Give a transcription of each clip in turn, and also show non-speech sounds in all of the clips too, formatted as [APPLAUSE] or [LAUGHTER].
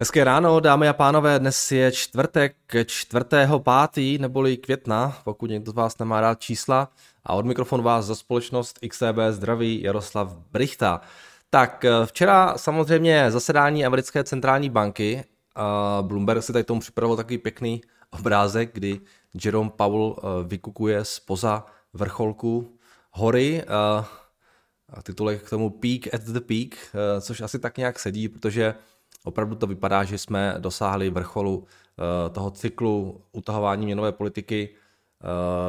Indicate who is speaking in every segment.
Speaker 1: Hezké ráno, dámy a pánové, dnes je čtvrtek, 4. pátý, neboli května, pokud někdo z vás nemá rád čísla. A od mikrofonu vás za společnost XTB zdraví Jaroslav Brichta. Tak včera samozřejmě zasedání americké centrální banky. Bloomberg si tady tomu připravil takový pěkný obrázek, kdy Jerome Powell eh, vykukuje spoza vrcholku hory. Eh, titulek k tomu Peak at the Peak, eh, což asi tak nějak sedí, protože opravdu to vypadá, že jsme dosáhli vrcholu toho cyklu utahování měnové politiky.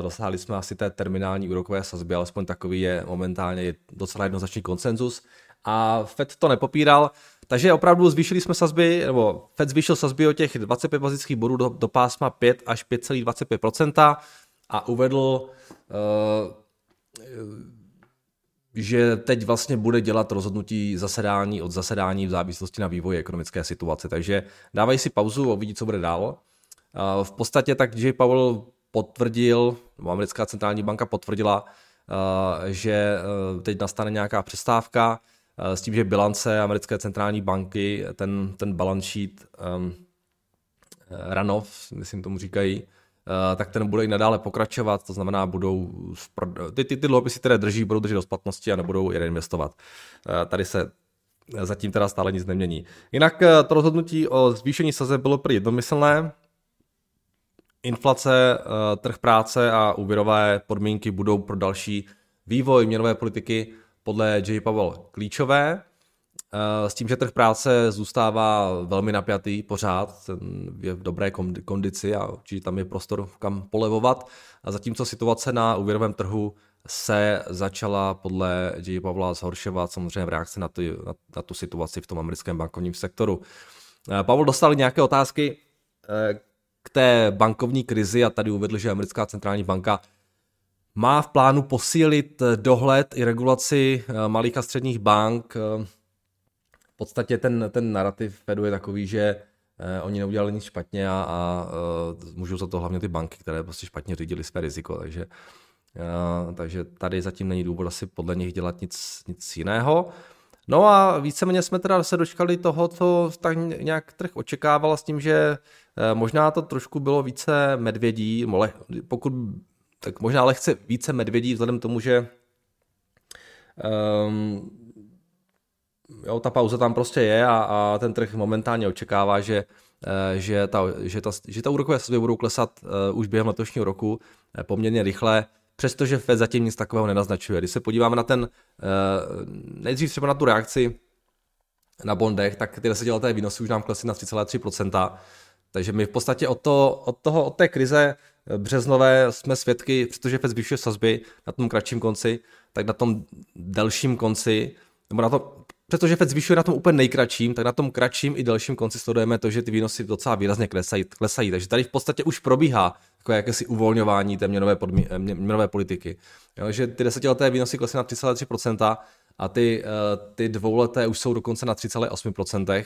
Speaker 1: Dosáhli jsme asi té terminální úrokové sazby, alespoň takový je momentálně docela jednoznačný konsenzus. A Fed to nepopíral, takže opravdu zvýšili jsme sazby, nebo Fed zvýšil sazby o těch 25 bazických bodů do, do pásma 5 až 5,25% a uvedl, uh, že teď vlastně bude dělat rozhodnutí zasedání od zasedání v závislosti na vývoji ekonomické situace. Takže dávají si pauzu a uvidí, co bude dál. V podstatě tak J. Powell potvrdil, nebo americká centrální banka potvrdila, že teď nastane nějaká přestávka, s tím, že bilance americké centrální banky, ten, ten balance sheet um, runoff, myslím tomu říkají, tak ten bude i nadále pokračovat, to znamená, budou ty, ty, ty dluhopisy, které drží, budou držet do splatnosti a nebudou je reinvestovat. Uh, tady se zatím teda stále nic nemění. Jinak to rozhodnutí o zvýšení saze bylo prý jednomyslné. Inflace, trh práce a úvěrové podmínky budou pro další vývoj měnové politiky podle J. Powell klíčové, eh, s tím, že trh práce zůstává velmi napjatý pořád, je v dobré kondici a určitě tam je prostor kam polevovat. A zatímco situace na úvěrovém trhu se začala podle J. Pavla zhoršovat samozřejmě v reakci na, ty, na, na tu situaci v tom americkém bankovním sektoru. Eh, Pavel dostal nějaké otázky eh, k té bankovní krizi a tady uvedl, že americká centrální banka má v plánu posílit eh, dohled i regulaci eh, malých a středních bank. Eh, podstatě ten, ten narrativ Fedu je takový, že oni neudělali nic špatně a, a můžou za to hlavně ty banky, které prostě špatně řídili své riziko. Takže, a, takže tady zatím není důvod asi podle nich dělat nic, nic jiného. No a víceméně jsme teda se dočkali toho, co tak nějak trh očekával s tím, že možná to trošku bylo více medvědí, pokud tak možná lehce více medvědí, vzhledem k tomu, že um, jo, ta pauza tam prostě je a, a ten trh momentálně očekává, že, uh, že, ta, že, ta, že ta úrokové sazby budou klesat uh, už během letošního roku uh, poměrně rychle, přestože Fed zatím nic takového nenaznačuje. Když se podíváme na ten, nejdřív třeba na tu reakci na bondech, tak ty desetileté výnosy už nám klesly na 3,3%, takže my v podstatě od, to, od, toho, od té krize březnové jsme svědky, protože Fed zvyšuje sazby na tom kratším konci, tak na tom delším konci, nebo na to, protože Fed zvyšuje na tom úplně nejkratším, tak na tom kratším i delším konci sledujeme to, že ty výnosy docela výrazně klesají. klesají. Takže tady v podstatě už probíhá takové jakési uvolňování té měnové, podmí, měnové politiky. Jo, že ty desetileté výnosy klesly na 3,3% a ty, eh, ty dvouleté už jsou dokonce na 3,8%.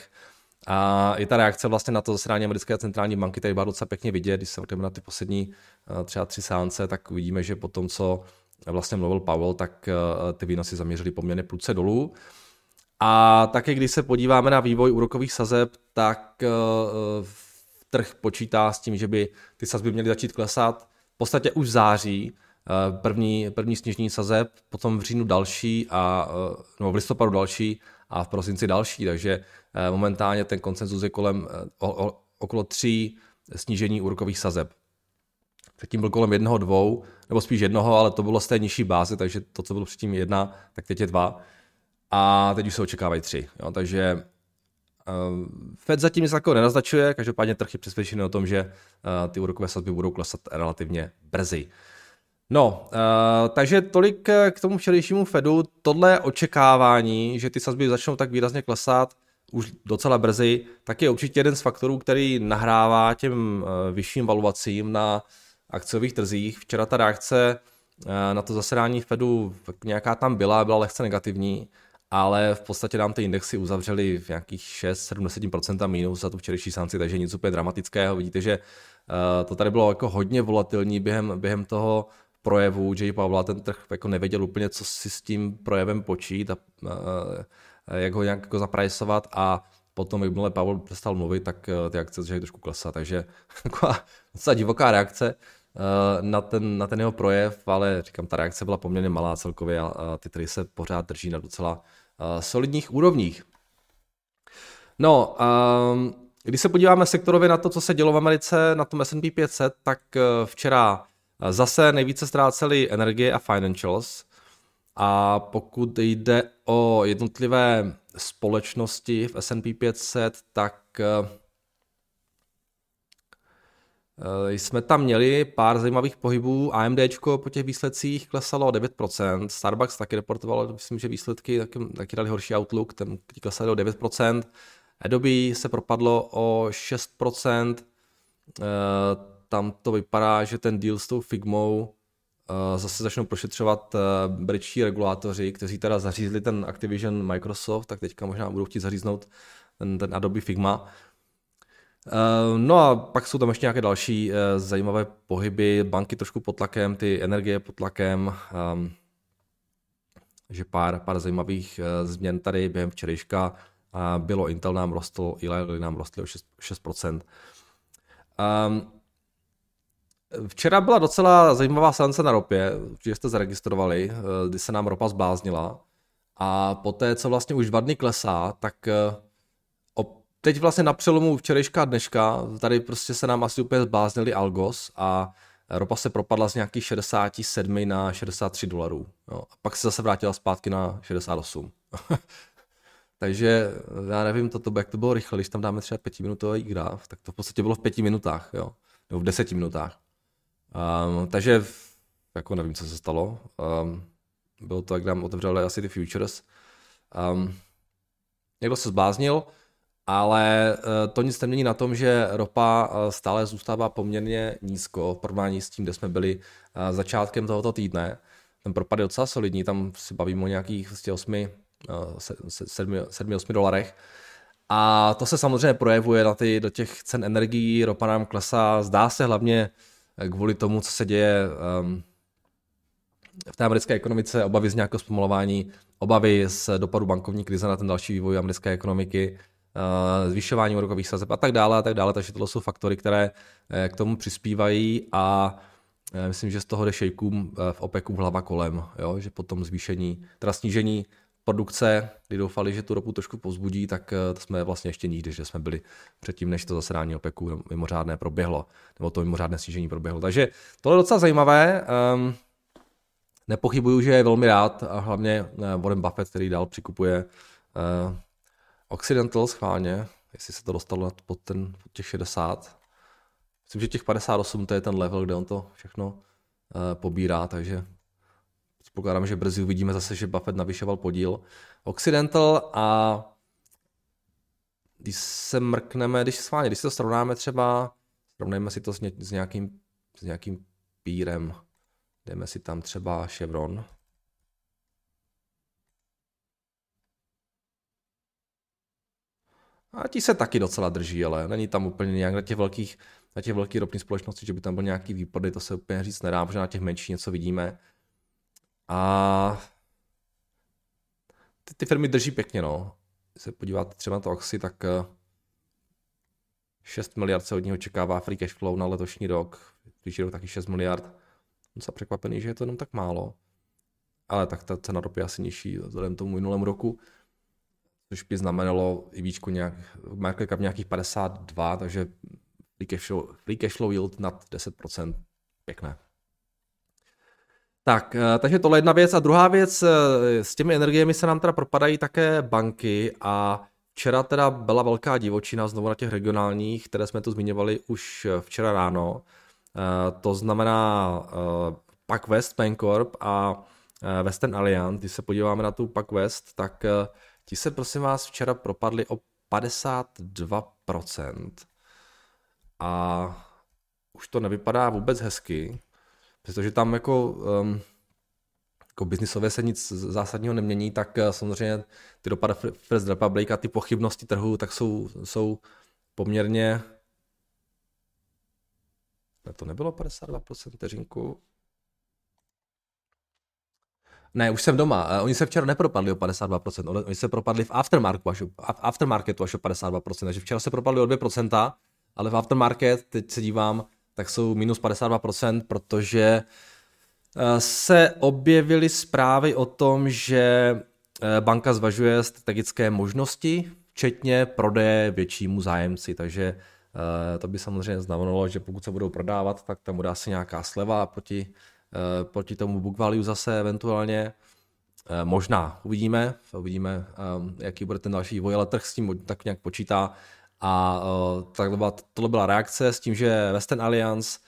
Speaker 1: A i ta reakce vlastně na to zasedání americké centrální banky tady byla docela pěkně vidět, když se vrtíme na ty poslední eh, třeba tři sánce, tak vidíme, že po tom, co vlastně mluvil Powell, tak eh, ty výnosy zaměřily poměrně pruce dolů. A také když se podíváme na vývoj úrokových sazeb, tak eh, trh počítá s tím, že by ty sazby měly začít klesat v podstatě už v září, první, první sněžní sazeb, potom v říjnu další a no, v listopadu další a v prosinci další, takže Eh, momentálně ten koncenzus je kolem eh, o, o, okolo tří snížení úrokových sazeb. Předtím byl kolem jednoho, dvou, nebo spíš jednoho, ale to bylo z té nižší báze, takže to, co bylo předtím jedna, tak teď je dva. A teď už se očekávají tři. Jo, takže uh, Fed zatím nic takového nenaznačuje, každopádně trh je přesvědčený o tom, že uh, ty úrokové sazby budou klesat relativně brzy. No, uh, takže tolik k tomu včerejšímu Fedu. Tohle očekávání, že ty sazby začnou tak výrazně klesat, už docela brzy, tak je určitě jeden z faktorů, který nahrává těm eh, vyšším valuacím na akciových trzích. Včera ta reakce na to zasedání Fedu nějaká tam byla, byla lehce negativní, ale v podstatě nám ty indexy uzavřely v nějakých 6-70% minus za tu včerejší sanci, takže nic úplně dramatického. Vidíte, že eh, to tady bylo jako hodně volatilní během, během toho projevu J. Pavla, ten trh jako nevěděl úplně, co si s tím projevem počít a jak ho nějak jako zaprajsovat a potom, jakmile Pavel přestal mluvit, tak ty akce začaly trošku klesat, takže [LAUGHS] taková docela divoká reakce na ten, na ten jeho projev, ale říkám, ta reakce byla poměrně malá celkově a ty trhy se pořád drží na docela solidních úrovních. No, um, když se podíváme sektorově na to, co se dělo v Americe na tom S&P 500, tak eh, včera eh, zase nejvíce ztráceli energie a financials. A pokud jde o jednotlivé společnosti v S&P 500, tak eh, jsme tam měli pár zajímavých pohybů. AMD po těch výsledcích klesalo o 9%, Starbucks taky reportoval, myslím, že výsledky taky, taky dali horší outlook, ten klesal o 9%. Adobe se propadlo o 6%, eh, tam to vypadá, že ten deal s tou Figmou eh, zase začnou prošetřovat eh, britští regulátoři, kteří teda zařízli ten Activision Microsoft, tak teďka možná budou chtít zaříznout ten, ten Adobe Figma. No a pak jsou tam ještě nějaké další zajímavé pohyby, banky trošku pod tlakem, ty energie pod tlakem, ehm, že pár, pár zajímavých změn tady během včerejška bylo Intel nám rostl, Eli nám rostly o 6%. 6%. Um, včera byla docela zajímavá seance na ropě, určitě jste zaregistrovali, eh, kdy se nám ropa zbláznila. A poté, co vlastně už dva dny klesá, tak eh, teď vlastně na přelomu včerejška a dneška, tady prostě se nám asi úplně zbláznili algos a ropa se propadla z nějakých 67 na 63 dolarů. Jo. A pak se zase vrátila zpátky na 68. [LAUGHS] Takže já nevím, to, to, jak to bylo rychle, když tam dáme třeba pětiminutový graf, tak to v podstatě bylo v pěti minutách, jo, nebo v deseti minutách. Um, takže jako nevím, co se stalo. Um, bylo to, jak nám otevřeli asi ty futures. Um, někdo se zbláznil, ale uh, to nic nemění na tom, že ropa uh, stále zůstává poměrně nízko v porovnání s tím, kde jsme byli uh, začátkem tohoto týdne. Ten propad je docela solidní, tam si bavíme o nějakých 8 7-8 dolarech. A to se samozřejmě projevuje na ty, do těch cen energií, ropa nám klesá, zdá se hlavně kvůli tomu, co se děje um, v té americké ekonomice, obavy z nějakého zpomalování, obavy z dopadu bankovní krize na ten další vývoj americké ekonomiky, zvyšování úrokových sazeb a tak dále a tak dále, takže tohle jsou faktory, které uh, k tomu přispívají a uh, myslím, že z toho jde šejkům v OPECu hlava kolem, jo? že potom zvýšení, teda snížení produkce, kdy doufali, že tu ropu trošku pozbudí, tak eh, to jsme vlastně ještě nikdy, že jsme byli předtím, než to zasedání OPECu mimořádné proběhlo, nebo to mimořádné snížení proběhlo. Takže tohle je docela zajímavé. Um, nepochybuju, že je velmi rád a hlavně eh, Warren Buffett, který dál přikupuje Occidental schválně, jestli se to dostalo pod, ten, pod těch 60. Myslím, že těch 58 to je ten level, kde on to všechno uh, pobírá, takže Předpokládám, že brzy uvidíme zase, že Buffett navyšoval podíl. Occidental a když se mrkneme, když schválně, když si to srovnáme třeba, srovnejme si to s, ně, s, nějakým, s nějakým pírem, dejme si tam třeba Chevron, A ti se taky docela drží, ale není tam úplně nějak na těch velkých, na těch velkých ropných společností, že by tam byl nějaký výpady, to se úplně říct nedá, protože na těch menších něco vidíme. A ty, ty firmy drží pěkně, no. Když se podíváte třeba na to Oxy, tak 6 eh, miliard se od něho očekává free cash flow na letošní rok. Příští rok taky 6 miliard. Jsem se překvapený, že je to jenom tak málo. Ale tak ta cena ropy je asi nižší vzhledem tomu minulému roku. Což by znamenalo i výčku nějak, market cap nějakých 52, takže free cash flow, free cash flow yield nad 10%. Pěkné. Tak, eh, takže tohle je jedna věc. A druhá věc, eh, s těmi energiemi se nám teda propadají také banky a včera teda byla velká divočina znovu na těch regionálních, které jsme tu zmiňovali už eh, včera ráno. To znamená Pak West Bancorp a Western Alliance. Když se podíváme na tu Pak West, tak ti se prosím vás včera propadli o 52%. A už to nevypadá vůbec hezky. Přestože tam jako, um, jako biznisově se nic zásadního nemění, tak uh, samozřejmě ty dopady First Republic a ty pochybnosti trhu tak jsou, jsou poměrně ne, to nebylo 52% vteřinku. Ne, už jsem doma. Oni se včera nepropadli o 52%, oni se propadli v aftermarketu až, aftermarketu až o 52%, takže včera se propadli o 2%, ale v aftermarket, teď se dívám, tak jsou minus 52%, protože eh, se objevily zprávy o tom, že eh, banka zvažuje strategické možnosti, včetně prodeje většímu zájemci, takže eh, to by samozřejmě znamenalo, že pokud se budou prodávat, tak tam bude asi nějaká sleva proti, proti tomu book value zase eventuálně. Možná, uvidíme, uvidíme, jaký bude ten další vývoj, ale trh s tím tak nějak počítá. A uh, tak byla, tohle byla reakce s tím, že Western Alliance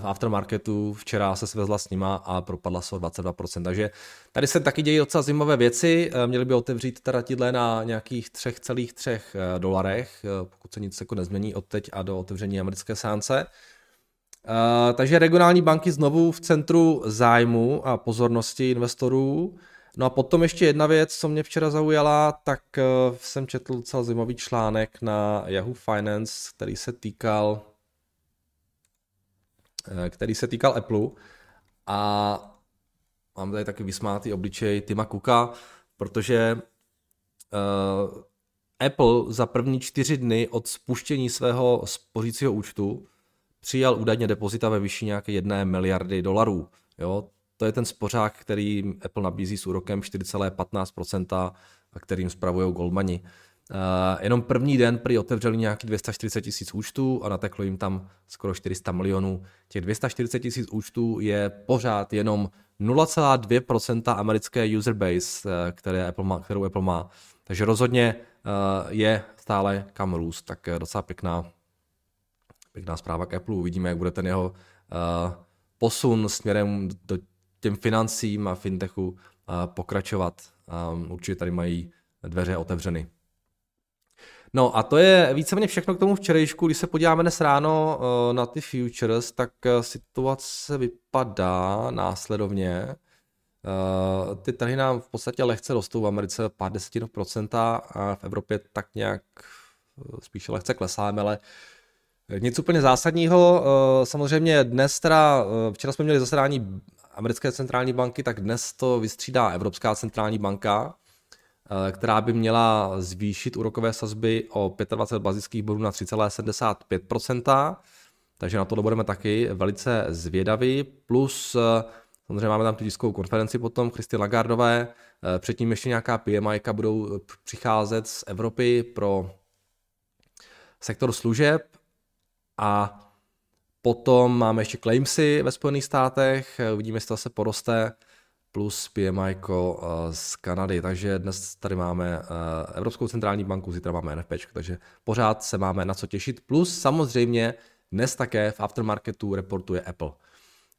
Speaker 1: v aftermarketu včera se svezla s nima a propadla se o 22%. Takže tady se taky dějí docela zajímavé věci. Měli by otevřít teda tídle na nějakých 3,3 uh, dolarech, pokud se nic jako nezmění od teď a do otevření americké sánce. Uh, takže regionální banky znovu v centru zájmu a pozornosti investorů. No a potom ještě jedna věc, co mě včera zaujala, tak uh, jsem četl docela zajímavý článek na Yahoo Finance, který se týkal uh, který se týkal Apple a mám tady taky vysmátý obličej Tima Cooka, protože Apple za první čtyři dny od spuštění svého spořícího účtu přijal údajně depozita ve výši nějaké jedné miliardy dolarů. Jo, to je ten spořák, který Apple nabízí s úrokem 4,15%, a kterým spravují Goldmani. Uh, jenom první den prý otevřeli nějaký 240 tisíc účtů a nateklo jim tam skoro 400 milionů. Těch 240 tisíc účtů je pořád jenom 0,2% americké user base, eh, které Apple má, kterou Apple má. Takže rozhodně uh, je stále kam růst, tak docela pěkná, pěkná zpráva k Apple. Uvidíme, jak bude ten jeho uh, posun směrem do těm financím a fintechu pokračovat. Určitě tady mají dveře otevřeny. No a to je víceméně všechno k tomu včerejšku. Když se podíváme dnes ráno e, na ty futures, tak situace vypadá následovně. E, ty trhy nám v podstatě lehce rostou v Americe pár procenta a v Evropě tak nějak spíše lehce klesáme, ale nic úplně zásadního. Samozřejmě dnes teda, včera jsme měli zasedání americké centrální banky, tak dnes to vystřídá Evropská centrální banka, eh, která by měla zvýšit úrokové sazby o 25 bazických bodů na 3,75%, takže na to budeme taky velice zvědaví. Plus eh, samozřejmě máme tam tu tiskovou konferenci potom Christine Lagardové, eh, předtím ještě nějaká PMI budou přicházet z Evropy pro sektor služeb a Potom máme ještě claimsy ve Spojených státech, uvidíme, jestli to se poroste, plus PMI eh, z Kanady, takže dnes tady máme eh, Evropskou centrální banku, zítra máme NFP, takže pořád se máme na co těšit, plus samozřejmě dnes také v aftermarketu reportuje Apple.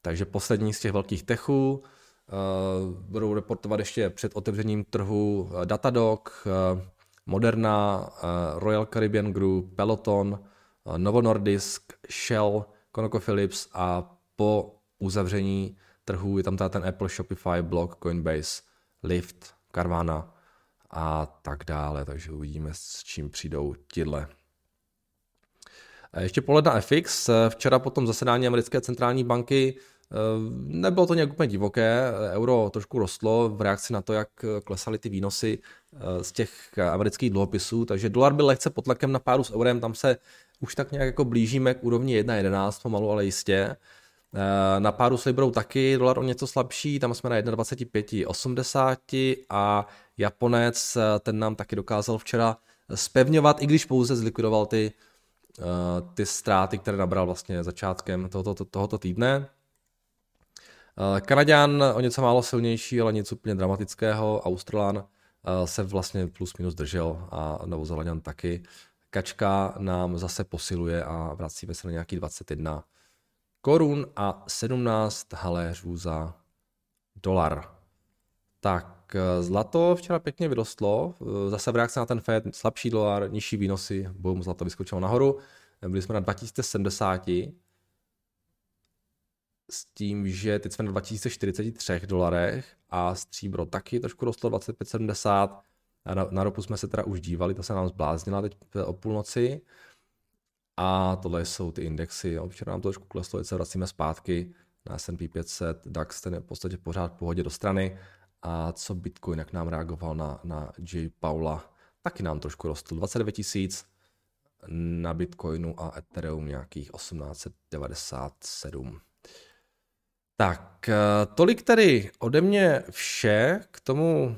Speaker 1: Takže poslední z těch velkých techů, Uh, budou reportovat ještě před otevřením trhu Datadog, Moderna, Royal Caribbean Group, Peloton, Novo Nordisk, Shell, ConocoPhillips a po uzavření trhu je tam ten Apple, Shopify, Block, Coinbase, Lyft, Carvana a tak dále, takže uvidíme, s čím přijdou tidle. Ještě pohled na FX. Včera po tom zasedání americké centrální banky eh, nebylo to nějak úplně divoké, euro trošku rostlo v reakci na to, jak klesaly ty výnosy eh, z těch amerických dluhopisů, takže dolar byl lehce pod tlakem na páru s eurem, tam se už tak nějak jako blížíme k úrovni 1.11 pomalu, ale jistě. Eh, na páru s Librou taky dolar o něco slabší, tam jsme na 1,2580 a Japonec, eh, ten nám taky dokázal včera spevňovat, i když pouze zlikvidoval ty, eh, ty ztráty, které nabral vlastně začátkem tohoto, tohoto týdne. Kanaďan o něco málo silnější, ale nic úplně dramatického. Australan se vlastně plus minus držel a Novozelaňan taky. Kačka nám zase posiluje a vracíme se na nějaký 21 korun a 17 haléřů za dolar. Tak eh, zlato včera pěkně vyrostlo, eh, zase v reakci na ten Fed, slabší dolar, nižší výnosy, boom, zlato vyskočilo nahoru, byli jsme na 2070, s tím, že teď jsme na 2043 dolarech a stříbro taky trošku rostlo 2570, na, ropu jsme se teda už dívali, to se nám zbláznila teď o půlnoci. A tohle jsou ty indexy. Jo. Včera nám to trošku kleslo, se vracíme zpátky na S&P 500, DAX ten je v podstatě pořád v pohodě do strany A co Bitcoin, jak nám reagoval na, na J. Paula, taky nám trošku rostl. 29 tisíc na Bitcoinu a Ethereum nějakých 1897. Tak, eh, tolik tedy ode mě vše k tomu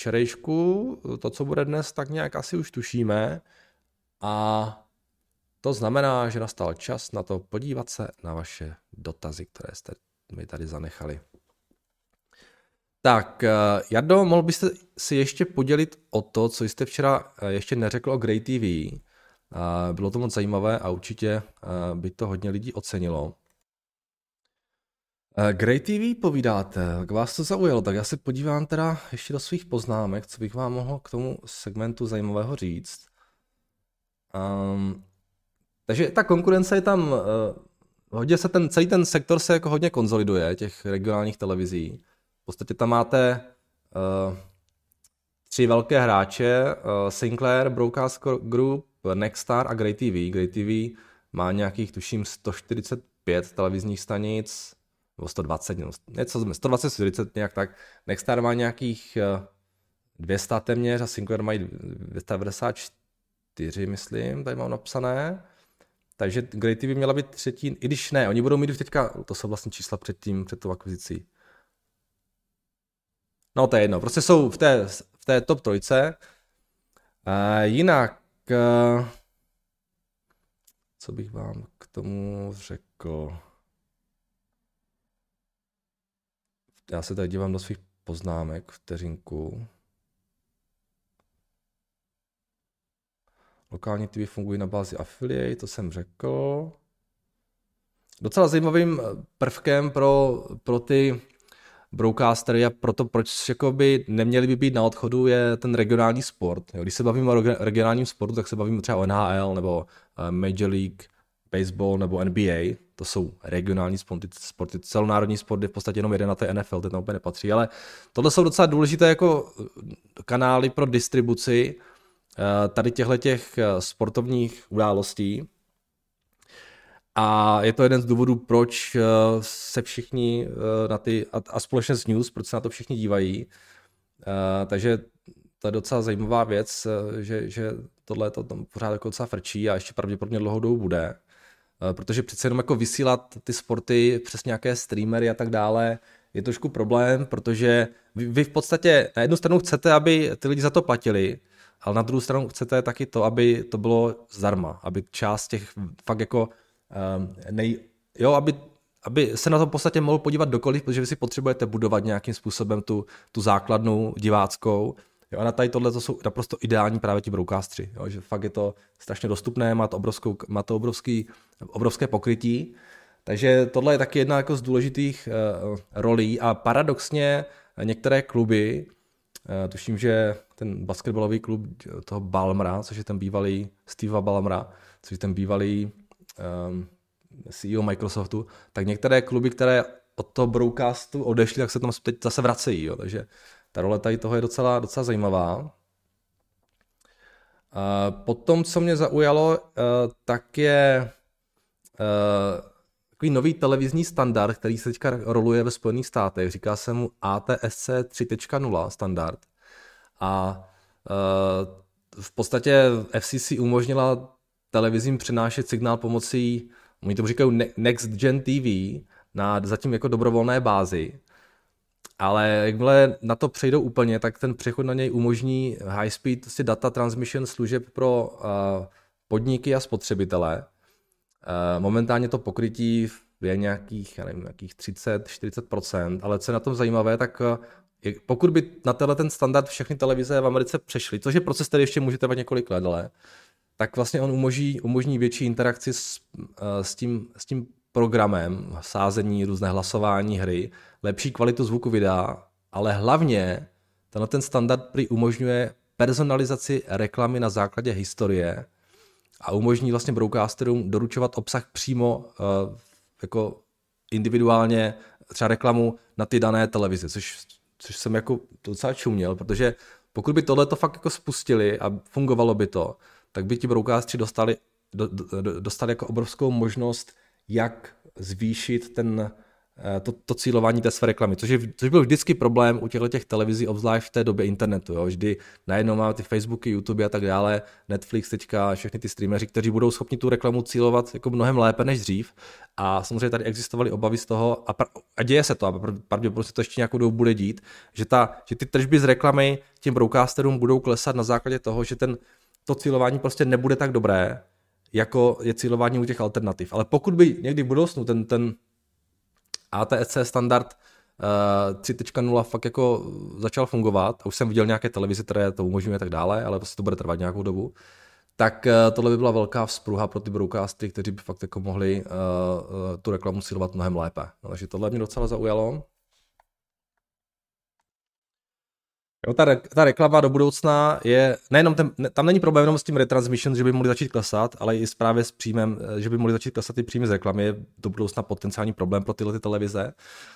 Speaker 1: včerejšku. To, co bude dnes, tak nějak asi už tušíme. A to znamená, že nastal čas na to podívat se na vaše dotazy, které jste mi tady zanechali. Tak, eh, Jardo, mohl byste si ještě podělit o to, co jste včera eh, ještě neřekl o Grey TV. Bylo to moc zajímavé a určitě by to hodně lidí ocenilo. Eh, Grey TV povídáte, jak vás to zaujalo, tak já se podívám teda ještě do svých poznámek, co bych vám mohl k tomu segmentu zajímavého říct. Um, takže ta konkurence je tam, uh, hodně se ten, celý ten sektor se jako hodně konzoliduje, těch regionálních televizí. V podstatě tam máte uh, tři velké hráče, uh, Sinclair, Broadcast Group, Nexstar a Grey TV. Grey TV má nějakých, tuším, 145 televizních stanic, nebo 120, něco, 120, 140 nějak tak. Nexstar má nějakých 200 eh, téměř a Sinclair mají 294, myslím, tady mám napsané. Takže Grey TV měla být třetí, i když ne, oni budou mít už teďka, to jsou vlastně čísla před tím, před tou akvizicí. No to je jedno, prostě jsou v té, v té top trojce. A jinak, eh, co bych vám k tomu řekl? Já se tady dívám do svých poznámek, vteřinku. Lokální TV fungují na bázi affiliate, to jsem řekl. Docela zajímavým prvkem pro, pro ty broadcastery a pro to, proč jakoby neměli by být na odchodu, je ten regionální sport. Když se bavíme o regionálním sportu, tak se bavíme třeba o NHL nebo eh, Major League Baseball nebo NBA to jsou regionální sporty, sporty, celonárodní sport je v podstatě jenom jeden na té NFL, ten tam úplně nepatří, ale tohle jsou docela důležité jako eh, kanály pro distribuci eh, tady těchto těch eh, sportovních událostí. A je to jeden z důvodů, proč se všichni na ty, a společně s News, proč se na to všichni dívají. Takže to je docela zajímavá věc, že, že tohle to tam pořád jako docela frčí a ještě pravděpodobně dlouhou dobu bude. Eh, protože přece jenom jako vysílat ty sporty přes nějaké streamery a tak dále je trošku problém, protože vy, vy v podstatě na jednu stranu chcete, aby ty lidi za to platili, ale na druhou stranu chcete taky to, aby to bylo zdarma, aby část těch fakt jako um, nej, jo, aby, aby se na to v podstatě mohl podívat dokoliv, protože vy si potřebujete budovat nějakým způsobem tu, tu základnu diváckou. Jo, a na tady tohle to jsou naprosto ideální právě ti broadcastři, jo, že fakt je to strašně dostupné, má to, obrovskou, má to obrovský, obrovské pokrytí, takže tohle je taky jedna jako z důležitých uh, rolí a paradoxně některé kluby, uh, tuším, že ten basketbalový klub toho Balmra, což je ten bývalý Steve Balmra, což je ten bývalý um, CEO Microsoftu, tak některé kluby, které od toho broadcastu odešly, tak se tam teď zase vracejí. Jo. Takže ta role tady toho je docela, docela zajímavá. Potom, co mě zaujalo, eh, tak je eh, takový nový televizní standard, který se teďka roluje ve Spojených státech. Říká se mu ATSC 3.0 standard. A eh, v podstatě FCC umožnila televizím přenášet signál pomocí, oni tomu říkají Next Gen TV, na zatím jako dobrovolné bázi. Ale jakmile na to přejdou úplně, tak ten přechod na něj umožní high speed si data transmission služeb pro uh, podniky a spotřebitele. Uh, momentálně to pokrytí je nějakých, já nevím, nějakých 30-40%, ale co je na tom zajímavé, tak uh, pokud by na tenhle ten standard všechny televize v Americe přešly, což je proces, který ještě může trvat několik let, ale, tak vlastně on umožní, umožní větší interakci s, uh, s, tím, s tím programem, sázení, různé hlasování, hry, lepší kvalitu zvuku videa, ale hlavně tenhle ten standard prý umožňuje personalizaci reklamy na základě historie a umožní vlastně broadcasterům doručovat obsah přímo uh, jako individuálně třeba reklamu na ty dané televize, což, což jsem jako docela čuměl, protože pokud by tohle to fakt jako spustili a fungovalo by to, tak by ti broadcastři dostali, do, do, dostali jako obrovskou možnost jak zvýšit ten, Eh, to, to cílování té své reklamy, což, je, což byl vždycky problém u těchto těch televizí, obzvlášť v té době internetu, jo? vždy najednou máme ty Facebooky, YouTube a tak dále, Netflix teďka, všechny ty streameři, kteří budou schopni tu reklamu cílovat jako mnohem lépe než dřív a samozřejmě tady existovaly obavy z toho a, pra, a děje se to a pravděpodobně se to ještě nějakou dobu bude dít, že, ta, že ty tržby z reklamy těm broadcasterům budou klesat na základě toho, že ten, to cílování prostě nebude tak dobré, jako je cílování u těch alternativ. Ale pokud by někdy v budoucnu ten, ten ATSC standard uh, eh, 3.0 fakt jako začal fungovat, už jsem viděl nějaké televize, které to umožňuje a tak dále, ale prostě to bude trvat nějakou dobu, tak uh, tohle by byla velká vzpruha pro ty broadcasty, kteří by fakt jako mohli uh, tu reklamu silovat mnohem lépe. No, takže tohle mě docela zaujalo. Jo, ta, re, ta reklama do budoucna je, nejenom ten, ne, tam není problém jenom s tím retransmission, že by mohli začít klesat, ale i právě s příjmem, eh, že by mohli začít klesat ty příjmy z reklamy, je do budoucna potenciální problém pro tyhle ty televize.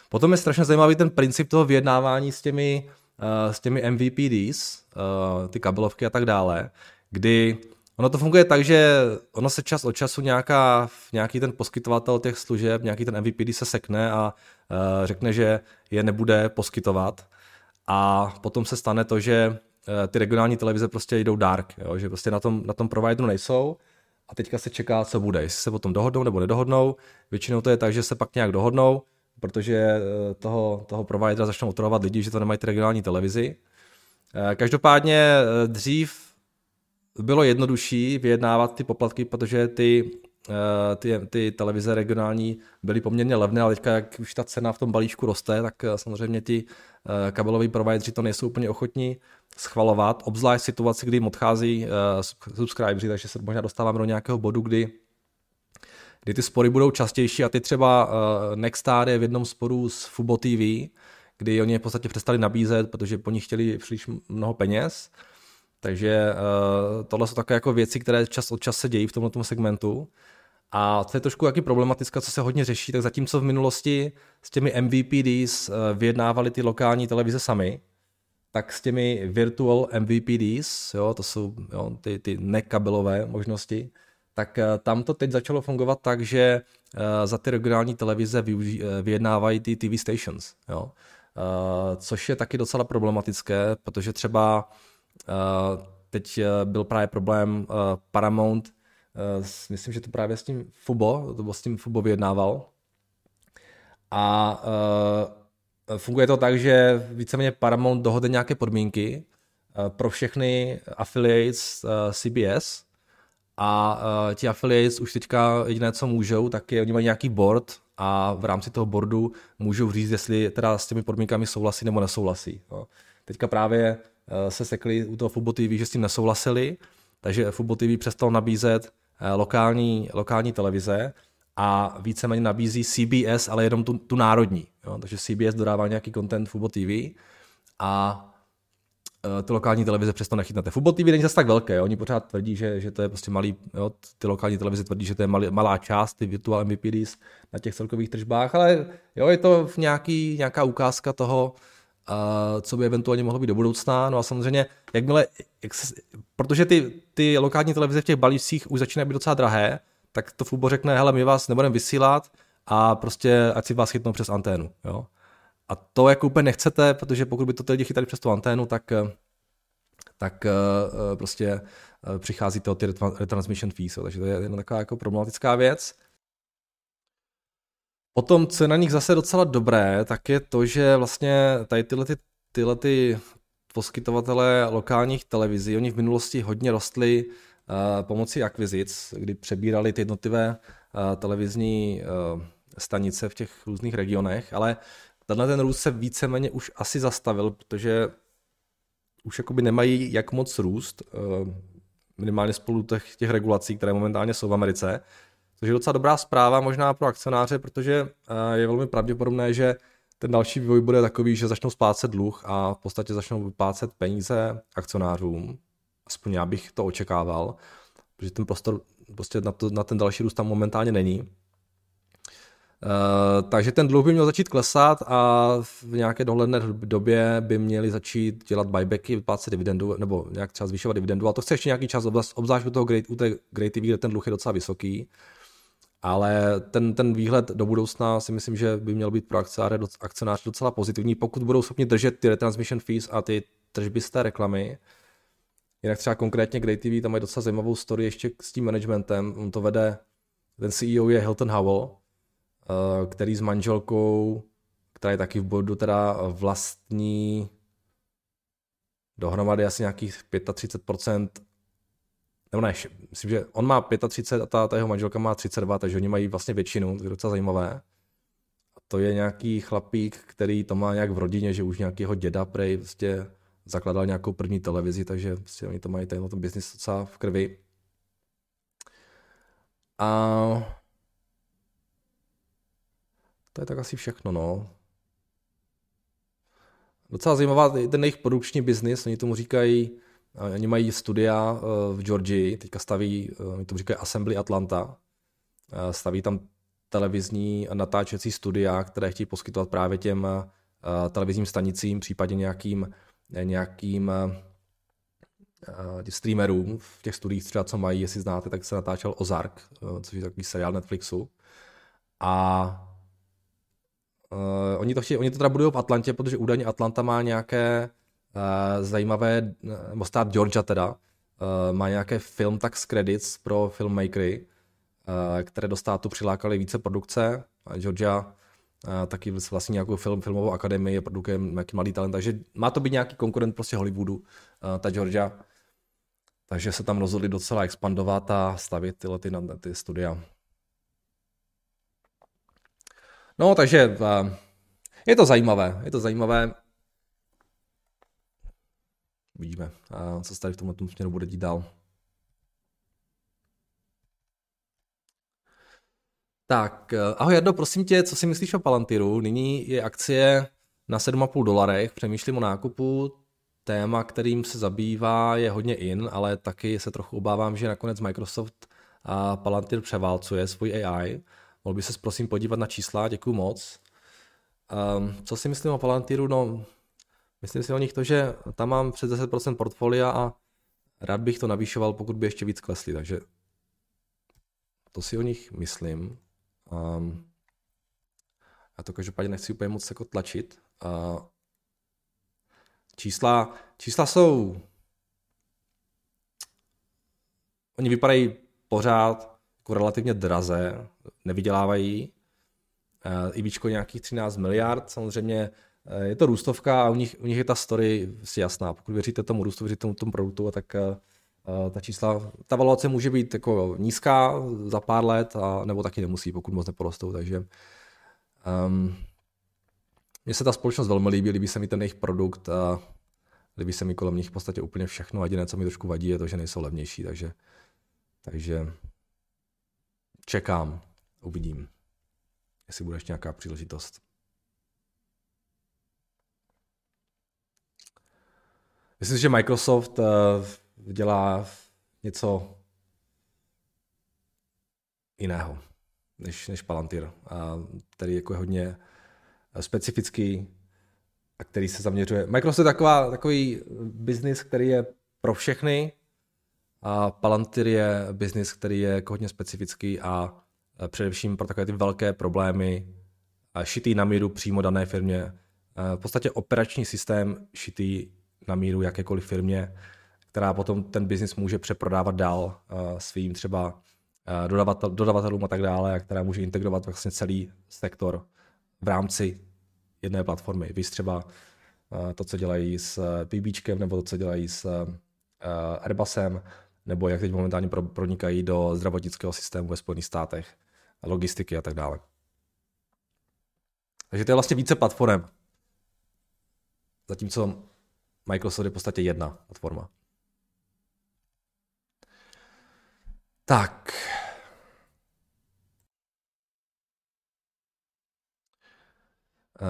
Speaker 1: Potom je strašně zajímavý ten princip toho vyjednávání s těmi, uh, s těmi MVPDs, uh, ty kabelovky a tak dále, kdy Ono to funguje tak, že ono se čas od času nějaká, nějaký ten poskytovatel těch služeb, nějaký ten MVPD se sekne a uh, řekne, že je nebude poskytovat a potom se stane to, že eh, ty regionální televize prostě jdou dark, jo? že prostě na tom, na tom provideru nejsou a teďka se čeká, co bude, jestli se potom dohodnou nebo nedohodnou. Většinou to je tak, že se pak nějak dohodnou, protože eh, toho, toho providera začnou otrovat lidi, že to nemají ty regionální televizi. Eh, každopádně dřív bylo jednodušší vyjednávat ty poplatky, protože ty ty, ty televize regionální byly poměrně levné, ale teďka, jak už ta cena v tom balíčku roste, tak eh, samozřejmě ti eh, kabeloví provideři to nejsou úplně ochotní schvalovat, obzvlášť v situaci, kdy jim odchází subscriberi, takže se možná dostáváme do nějakého bodu, kdy kdy ty spory budou častější a ty třeba Nexstar je v jednom sporu s Fubo TV, kdy oni je v podstatě přestali nabízet, protože po nich chtěli příliš mnoho peněz. Takže tohle jsou takové jako věci, které čas od čas se dějí v tomto segmentu. A co je trošku jaký problematická, co se hodně řeší, tak zatímco v minulosti s těmi MVPDs uh, vyjednávali ty lokální televize sami, tak s těmi virtual MVPDs, jo, to jsou jo, ty, ty nekabelové možnosti, tak uh, tam to teď začalo fungovat tak, že uh, za ty regionální televize vyjednávají ty TV stations, jo. Což je taky docela problematické, protože třeba teď byl právě problém Paramount Eh, myslím, že to právě s tím Fubo, to s tím Fubo vyjednával. A uh, funguje to tak, že víceméně Paramount dohodne nějaké podmínky uh, pro všechny affiliates CBS a ti affiliates už teďka jediné, co můžou, tak je, oni mají nějaký board a v rámci toho boardu můžou říct, jestli teda s těmi podmínkami souhlasí nebo nesouhlasí. No. Teďka právě se sekli u toho Fubo TV, že s tím nesouhlasili, takže Fubo TV přestal nabízet Eh, lokální, lokální televize a víceméně nabízí CBS, ale jenom tu, tu národní. Jo? Takže CBS dodává nějaký content Fubo TV a eh, ty lokální televize přesto nechytnete. Fubo TV není zase tak velké, jo? oni pořád tvrdí, že, že to je prostě malý, jo? ty lokální televize tvrdí, že to je malý, malá část, ty virtual MVPDs na těch celkových tržbách, ale jo, je to v nějaký, nějaká ukázka toho, co by eventuálně mohlo být do budoucna. No a samozřejmě, jakmile, jak se, protože ty, ty lokální televize v těch balíčcích už začínají být docela drahé, tak to FUBO řekne, hele, my vás nebudeme vysílat a prostě ať si vás chytnou přes anténu. Jo? A to jako úplně nechcete, protože pokud by to ty lidi chytali přes tu anténu, tak, tak prostě uh, přichází to ty retransmission fees, jo? takže to je jedna taková jako problematická věc. Potom, co je na nich zase docela dobré, tak je to, že vlastně tady tyhle, ty, tyhle ty poskytovatele lokálních televizí, oni v minulosti hodně rostli uh, pomocí akvizic, kdy přebírali ty jednotlivé uh, televizní uh, stanice v těch různých regionech, ale tenhle ten růst se víceméně už asi zastavil, protože už jakoby nemají jak moc růst, minimálně spolu těch, těch regulací, které momentálně jsou v Americe, Což je docela dobrá zpráva možná pro akcionáře, protože eh, je velmi pravděpodobné, že ten další vývoj bude takový, že začnou splácet dluh a v podstatě začnou vyplácet peníze akcionářům. Aspoň já bych to očekával, protože ten prostor prostě na, to, na ten další růst tam momentálně není. Uh, takže ten dluh by měl začít klesat a v nějaké dohledné době by měli začít dělat buybacky, vyplácet dividendu, nebo nějak třeba zvyšovat dividendu, a to chce ještě nějaký čas, obzvlášť u toho Great, u té Great TV, kde ten dluh je docela vysoký. Ale ten, ten výhled do budoucna si myslím, že by měl být pro akcionáře docela pozitivní, pokud budou schopni držet ty retransmission fees a ty tržby z té reklamy. Jinak třeba konkrétně Grey TV, tam mají docela zajímavou story ještě s tím managementem. On to vede, ten CEO je Hilton Howell, eh, který s manželkou, která je taky v bodu teda vlastní dohromady asi nějakých 35%, nebo ne, myslím, že on má 35 a ta, ta jeho manželka má 32, takže oni mají vlastně většinu, to je docela zajímavé. A to je nějaký chlapík, který to má nějak v rodině, že už nějakého děda prej prostě zakladal nějakou první televizi, takže prostě oni to mají ten, ten biznis docela v krvi. A to je tak asi všechno, no. Docela zajímavá ten jejich produkční biznis, oni tomu říkají, oni mají studia eh, v Georgii, teďka staví, eh, oni tomu říkají Assembly Atlanta, eh, staví tam televizní natáčecí studia, které chtějí poskytovat právě těm televizním stanicím, případně nějakým, nějakým streamerům v těch studiích třeba, co mají, jestli znáte, tak se natáčel Ozark, což je takový seriál Netflixu. A oni, to chtějí, oni to teda budují v Atlantě, protože údajně Atlanta má nějaké zajímavé, nebo stát Georgia teda, uh, má nějaké film tax credits pro filmmakery, které do státu přilákaly více produkce. Georgia taky vlastně nějakou film, filmovou akademii, produkuje nějaký malý talent, takže má to být nějaký konkurent prostě Hollywoodu, ta Georgia. Takže se tam rozhodli docela expandovat a stavět tyhle ty, ty studia. No, takže eh, je to zajímavé, je to zajímavé. Uvidíme, co se tady v tomhle směru bude dít dál. Tak, eh, ahoj Jardo, prosím tě, co si myslíš o Palantiru? Nyní je akcie na 7,5 dolarech, přemýšlím o nákupu. Téma, kterým se zabývá, je hodně in, ale taky se trochu obávám, že nakonec Microsoft a Palantir převálcuje svůj AI. Mohl by se prosím podívat na čísla, děkuji moc. Um, co si myslím o Palantiru? No, myslím si o nich to, že tam mám přes 10% portfolia a rád bych to navýšoval, pokud by ještě víc klesly, takže to si o nich myslím. Um, já to každopádně nechci úplně moc jako tlačit. Uh, čísla, čísla jsou... Oni vypadají pořád jako relativně draze, nevydělávají. Eh, IBčko nějakých 13 miliard, samozřejmě je to růstovka a u nich, u nich je ta story si jasná. Pokud věříte tomu růstu, věříte tomu, tomu produktu, tak eh, ta čísla, ta valuace může být jako nízká za pár let, a, nebo taky nemusí, pokud moc neporostou, takže um, mně se ta společnost velmi líbí, líbí se mi ten jejich produkt a líbí se mi kolem nich v podstatě úplně všechno. A jediné, co mi trošku vadí, je to, že nejsou levnější, takže, takže čekám, uvidím, jestli bude ještě nějaká příležitost. Myslím, že Microsoft eh, dělá něco jiného než, než Palantir, který jako je hodně eh, specifický a který se zaměřuje. Microsoft je taková, takový biznis, který je pro všechny, a Palantir je biznis, který je jako hodně specifický a e, především pro takové ty velké problémy šitý na míru přímo dané firmě. V podstatě operační systém šitý na míru jakékoliv firmě, která potom ten biznis může přeprodávat dál e, svým třeba dodavatel, dodavatelům a tak dále, a která může integrovat vlastně celý sektor v rámci jedné platformy. Víš třeba to, co dělají s PBčkem, nebo to, co dělají s Airbusem, nebo jak teď momentálně pronikají do zdravotnického systému ve Spojených státech, logistiky a tak dále. Takže to je vlastně více platform. Zatímco Microsoft je v podstatě jedna platforma. Tak,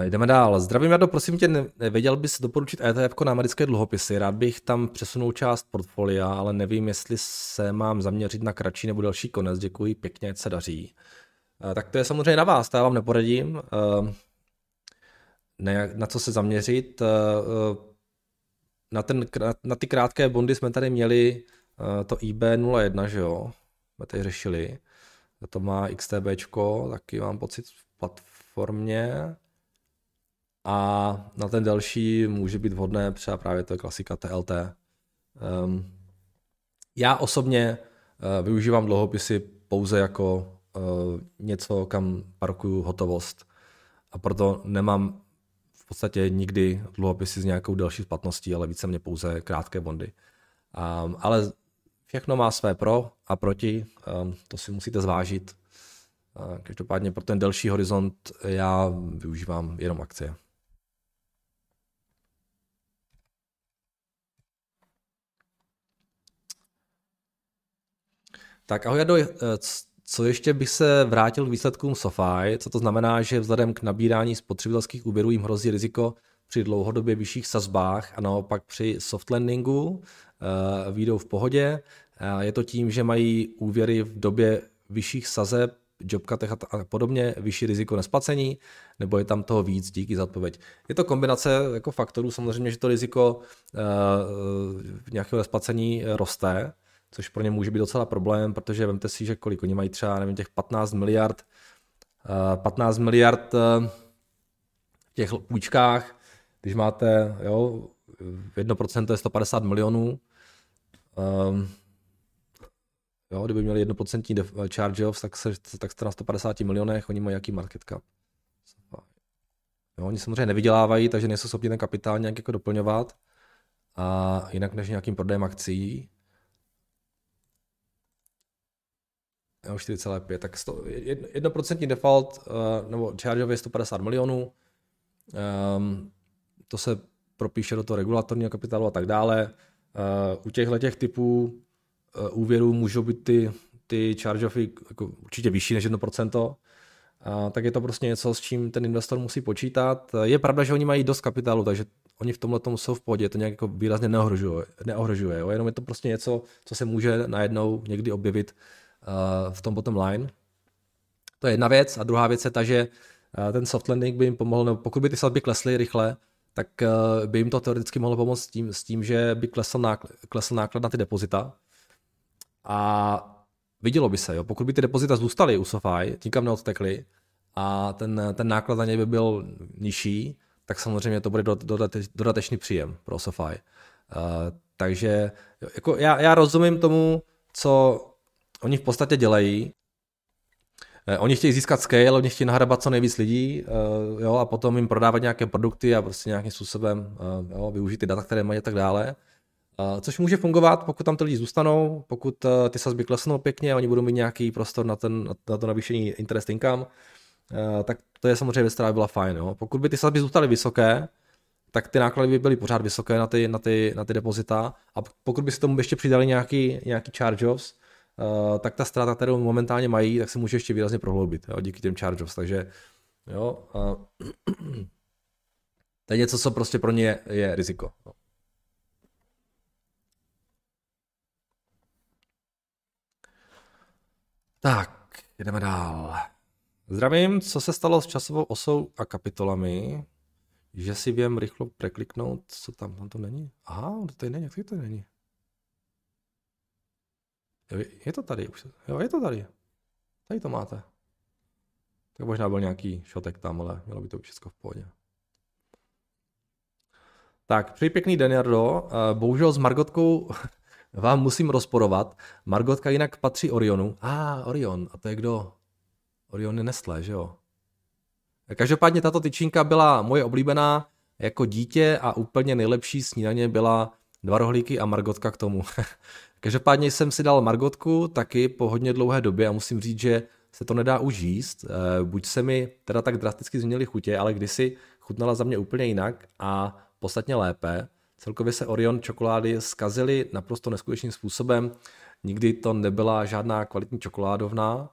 Speaker 1: Jdeme dál. Zdravím, Jardo, prosím tě, nevěděl bys doporučit ETF na americké dluhopisy. Rád bych tam přesunul část portfolia, ale nevím, jestli se mám zaměřit na kratší nebo další konec. Děkuji pěkně, ať se daří. Tak to je samozřejmě na vás, to já vám neporadím. Ne, na co se zaměřit. Na, ten, na ty krátké bondy jsme tady měli to IB 01, že jo? Jsme tady řešili. to má XTB, taky mám pocit v platformě. A na ten další může být vhodné třeba právě to je klasika TLT. Um, ehm, já osobně uh, využívám dluhopisy pouze jako uh, něco, kam parkuju hotovost. A proto nemám v podstatě nikdy dluhopisy s nějakou delší splatností, ale více mě pouze krátké bondy. Um, ale všechno má své pro a proti, um, to si musíte zvážit. Uh, každopádně pro ten delší horizont já využívám jenom akcie. Tak ahoj Jado, co ještě bych se vrátil k výsledkům SoFi, co to znamená, že vzhledem k nabírání spotřebitelských úvěrů jim hrozí riziko při dlouhodobě vyšších sazbách a naopak při soft landingu uh, výjdou v pohodě. Uh, je to tím, že mají úvěry v době vyšších sazeb, jobkatech a podobně, vyšší riziko nesplacení, nebo je tam toho víc, díky za odpověď. Je to kombinace jako faktorů, samozřejmě, že to riziko uh, nějakého nesplacení roste, což pro ně může být docela problém, protože vemte si, že kolik oni mají třeba, nevím, těch 15 miliard, 15 eh, miliard eh, v těch půjčkách, když máte, jo, 1% je 150 milionů, um, jo, kdyby měli 1% charge off, tak, se, tak jste na 150 milionech, oni mají jaký market cap. Jo, oni samozřejmě nevydělávají, takže nejsou schopni ten kapitál nějak jako doplňovat. A jinak než nějakým prodejem akcí, jo, 4,5, tak 1% default uh, nebo charge je 150 milionů, um, to se propíše do toho regulatorního kapitálu a tak dále. Uh, u těchto těch typů uh, úvěrů můžou být ty, ty charge-offy jako určitě vyšší než 1%, uh, tak je to prostě něco, s čím ten investor musí počítat. Je pravda, že oni mají dost kapitálu, takže oni v tomhle tomu jsou v pohodě, to nějak jako výrazně neohrožuje, neohrožuje jo? jenom je to prostě něco, co se může najednou někdy objevit v tom bottom line. To je jedna věc. A druhá věc je ta, že eh, ten soft landing by jim pomohl, nebo pokud by ty sazby klesly rychle, tak eh, by jim to teoreticky mohlo pomoct s tím, s tím že by klesl náklad, klesl náklad na ty depozita. A vidělo by se, jo, pokud by ty depozita zůstaly u SoFi, nikam neodtekly a ten, ten náklad na ně by byl nižší, tak samozřejmě to bude dodatečný příjem pro SoFi. Uh, takže jako já, já rozumím tomu, co oni v podstatě dělají. Eh, oni chtějí získat scale, oni chtějí nahrabat co nejvíc lidí uh, jo, a potom jim prodávat nějaké produkty a prostě nějakým způsobem uh, jo, využít ty data, které mají a tak dále. Což může fungovat, pokud tam ty lidi zůstanou, pokud ty sazby klesnou pěkně, oni budou mít nějaký prostor na, ten, na to navýšení interest income, tak to je samozřejmě věc, která by byla fajn. Jo. Pokud by ty sazby zůstaly vysoké, tak ty náklady by byly pořád vysoké na ty, na ty, na ty depozita a pokud by si tomu ještě přidali nějaký, nějaký charge-offs, tak ta ztráta, kterou momentálně mají, tak se může ještě výrazně prohloubit jo, díky těm charge Takže jo, uh, [CLEARS THROAT] to je něco, co prostě pro ně je, je riziko. No. Tak, jdeme dál. Zdravím, co se stalo s časovou osou a kapitolami? Že si vím rychlo prekliknout, co tam, tam to není? Aha, to tady není, jak to není? Je to tady už. Jo, je to tady. Tady to máte. Tak možná byl nějaký šotek tam, ale mělo by to být všechno v pohodě. Tak, přeji pěkný den, Jardo. Eh, bohužel s Margotkou [LAUGHS] vám musím rozporovat. Margotka jinak patří Orionu. A, ah, Orion. A to je kdo? Orion je Nestlé, že jo? Každopádně tato tyčinka byla moje oblíbená jako dítě a úplně nejlepší snídaně byla dva rohlíky a margotka k tomu. [LAUGHS] Každopádně jsem si dal margotku taky po hodně dlouhé době a musím říct, že se to nedá už jíst. Eh, buď se mi teda tak drasticky změnily chutě, ale kdysi chutnala za mě úplně jinak a podstatně lépe. Celkově se Orion čokolády zkazily naprosto neskutečným způsobem. Nikdy to nebyla žádná kvalitní čokoládovna,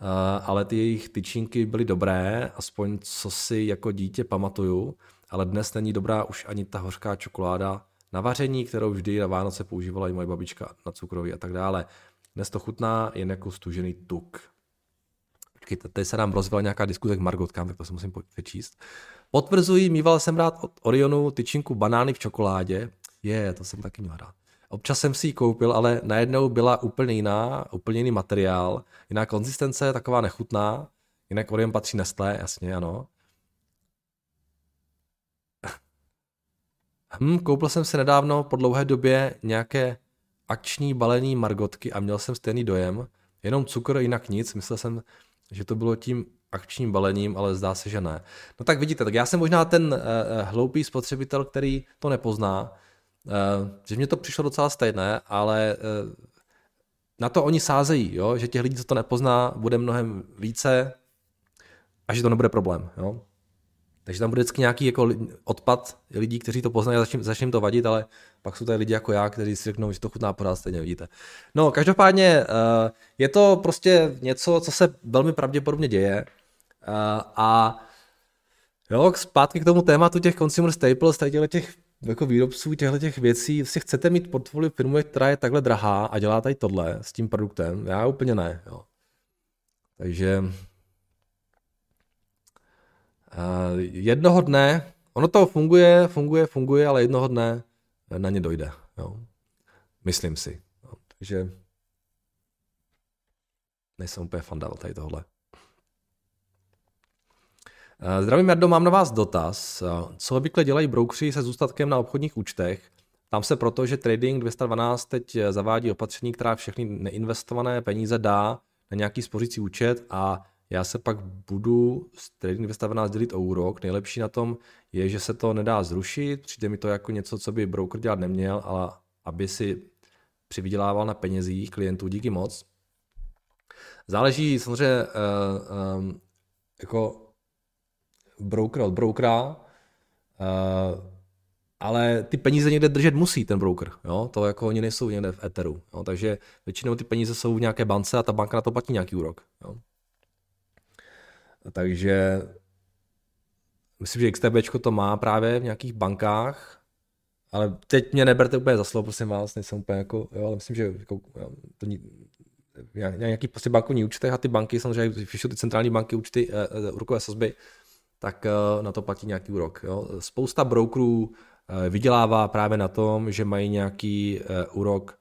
Speaker 1: eh, ale ty jejich tyčinky byly dobré, aspoň co si jako dítě pamatuju, ale dnes není dobrá už ani ta hořká čokoláda, na vaření, kterou vždy na Vánoce používala i moje babička na cukroví a tak dále. Dnes to chutná jen jako stužený tuk. Počkejte, tady se nám rozvila nějaká diskuze k margotkám, tak to se musím přečíst. Potvrzuji, mýval jsem rád od Orionu tyčinku banány v čokoládě. Je, to jsem taky měl rád. Občas jsem si ji koupil, ale najednou byla úplně jiná, úplně jiný materiál, jiná konzistence, taková nechutná. Jinak Orion patří Nestlé, jasně, ano. Hm, koupil jsem si nedávno po dlouhé době nějaké akční balení margotky a měl jsem stejný dojem, jenom cukr, jinak nic. Myslel jsem, že to bylo tím akčním balením, ale zdá se, že ne. No tak vidíte, tak já jsem možná ten uh, hloupý spotřebitel, který to nepozná, uh, že mě to přišlo docela stejné, ale uh, na to oni sázejí, jo? že těch lidí, co to nepozná, bude mnohem více a že to nebude problém. Jo? Takže tam bude vždycky nějaký jako odpad lidí, kteří to poznají a začne, začne to vadit, ale pak jsou tady lidi jako já, kteří si řeknou, že to chutná pořád stejně, vidíte. No, každopádně je to prostě něco, co se velmi pravděpodobně děje a jo, zpátky k tomu tématu těch consumer staples, tady těch jako výrobců těchto těch věcí, jestli chcete mít portfolio firmy, která je takhle drahá a dělá tady tohle s tím produktem, já úplně ne. Jo. Takže jednoho dne, ono to funguje, funguje, funguje, ale jednoho dne na ně dojde. Jo. Myslím si. Jo. Takže nejsem úplně fandal tady tohle. Eh, zdravím Jardo, mám na vás dotaz. Eh, co obvykle dělají broukři se zůstatkem na obchodních účtech? Tam se proto, že Trading 212 teď eh, zavádí opatření, která všechny neinvestované peníze dá na nějaký spořící účet a já se pak budu s Trading 212 dělit o úrok. Nejlepší na tom je, že se to nedá zrušit, přijde mi to jako něco, co by broker dělat neměl, ale aby si přivydělával na penězích klientů, díky moc. Záleží samozřejmě uh, um, jako broker od brokera, uh, ale ty peníze někde držet musí ten broker, jo? to jako oni nejsou někde v Etheru, jo? takže většinou ty peníze jsou v nějaké bance a ta banka na to platí nějaký úrok. Jo? Takže myslím, že XTB to má právě v nějakých bankách, ale teď mě neberte úplně za slovo, prosím vás, nejsem úplně jako, jo, ale myslím, že jako, to ní, nějaký prostě bankovní účty a ty banky, samozřejmě, když ty centrální banky účty, uh, uh, úrokové sazby, tak eh, na to platí nějaký úrok. Jo. Spousta brokerů eh, vydělává právě na tom, že mají nějaký eh, úrok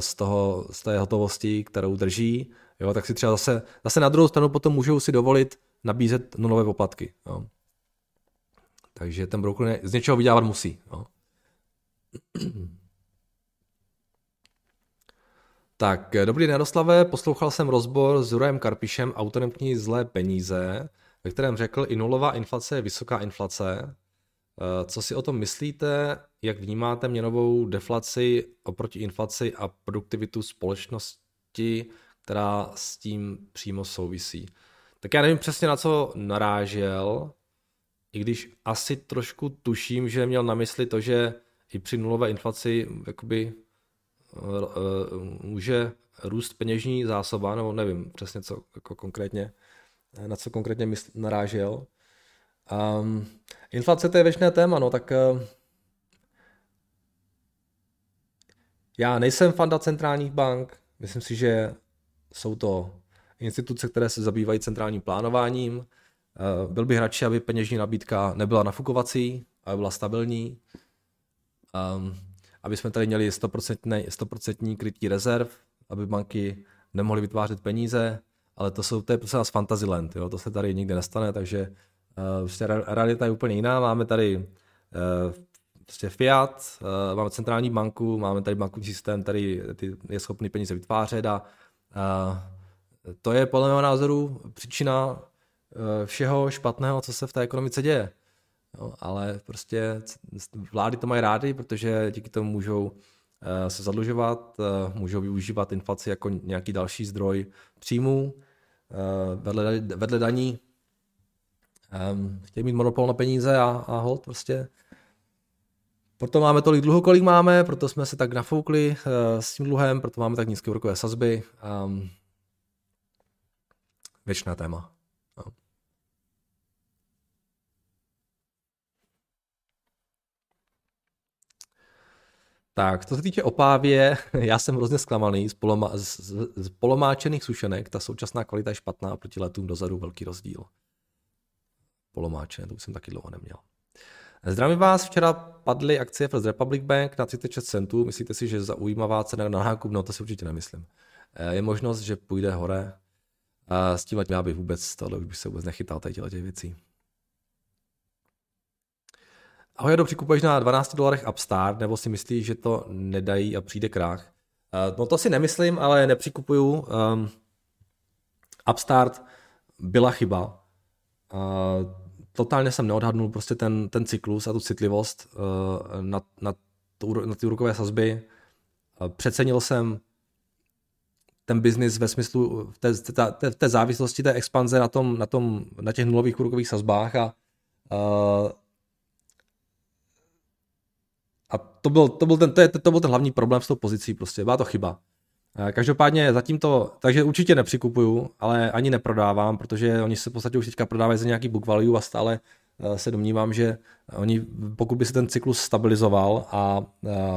Speaker 1: z, toho, z té hotovosti, kterou drží, jo, tak si třeba zase, zase na druhou stranu potom můžou si dovolit nabízet nulové poplatky. Jo. Takže ten broker ne, z něčeho vydělávat musí. Jo. Tak, dobrý den, Jaroslave, poslouchal jsem rozbor s Jurajem Karpišem, autorem knihy Zlé peníze ve kterém řekl, i nulová inflace je vysoká inflace. Eh, co si o tom myslíte? Jak vnímáte měnovou deflaci oproti inflaci a produktivitu společnosti, která s tím přímo souvisí? Tak já nevím přesně na co narážel, i když asi trošku tuším, že měl na mysli to, že i při nulové inflaci jakoby eh, eh, může růst peněžní zásoba, nebo nevím přesně co jako konkrétně na co konkrétně mysl, narážel. Um, inflace to je věčné téma, no tak já nejsem fanda centrálních bank, myslím si, že jsou to instituce, které se zabývají centrálním plánováním. Uh, byl bych radši, aby peněžní nabídka nebyla nafukovací, aby byla stabilní, um, aby jsme tady měli 100%, 100% krytí rezerv, aby banky nemohly vytvářet peníze, ale to jsou to je prostě nás Fantasyland, jo? to se tady nikdy nestane, takže uh, prostě realita je úplně jiná, máme tady uh, prostě Fiat, máme centrální banku, máme tady bankovní systém, který je schopný peníze vytvářet a uh, to je podle mého názoru příčina uh, všeho špatného, co se v té ekonomice děje. Jo, ale prostě vlády to mají rády, protože díky tomu můžou se zadlužovat, můžou využívat inflaci jako nějaký další zdroj příjmů Eh, vedle, vedle daní um, chtějí mít monopol na peníze a, a hold prostě. Proto máme tolik dluhu, kolik máme, proto jsme se tak nafoukli s tím dluhem, proto máme tak nízké úrokové sazby. Um, věčné téma. No. Tak, to se týče opávě, [LAUGHS] já jsem hrozně zklamaný z, poloma, z, z polomáčených sušenek, ta současná kvalita je špatná, proti letům dozadu velký rozdíl. Polomáčené, to už jsem taky dlouho neměl. Zdravím vás, včera padly akcie First Republic Bank na 36 centů. Myslíte si, že zaujímavá cena na nákup? No to si určitě nemyslím. Eh, je možnost, že půjde hore. A s tím já bych vůbec, tohle už bych se vůbec nechytal tady těch věcí. Ahoj, do přikupuješ na 12 dolarech Upstart, nebo si myslíš, že to nedají a přijde krách? Uh, no to si nemyslím, ale nepřikupuju. Um, Upstart byla chyba. Uh, totálně jsem neodhadnul prostě ten, ten cyklus a tu citlivost uh, na, na, tu, na ty úrokové sazby. Uh, přecenil jsem ten biznis ve smyslu v té, té, té závislosti, té expanze na, tom, na, tom, na těch nulových úrokových sazbách a uh, a to byl, to byl, ten, to, je, to byl ten hlavní problém s tou pozicí, prostě byla to chyba. Každopádně zatím to, takže určitě nepřikupuju, ale ani neprodávám, protože oni se v podstatě už teďka prodávají za nějaký book value a stále eh, se domnívám, že oni, pokud by se ten cyklus stabilizoval a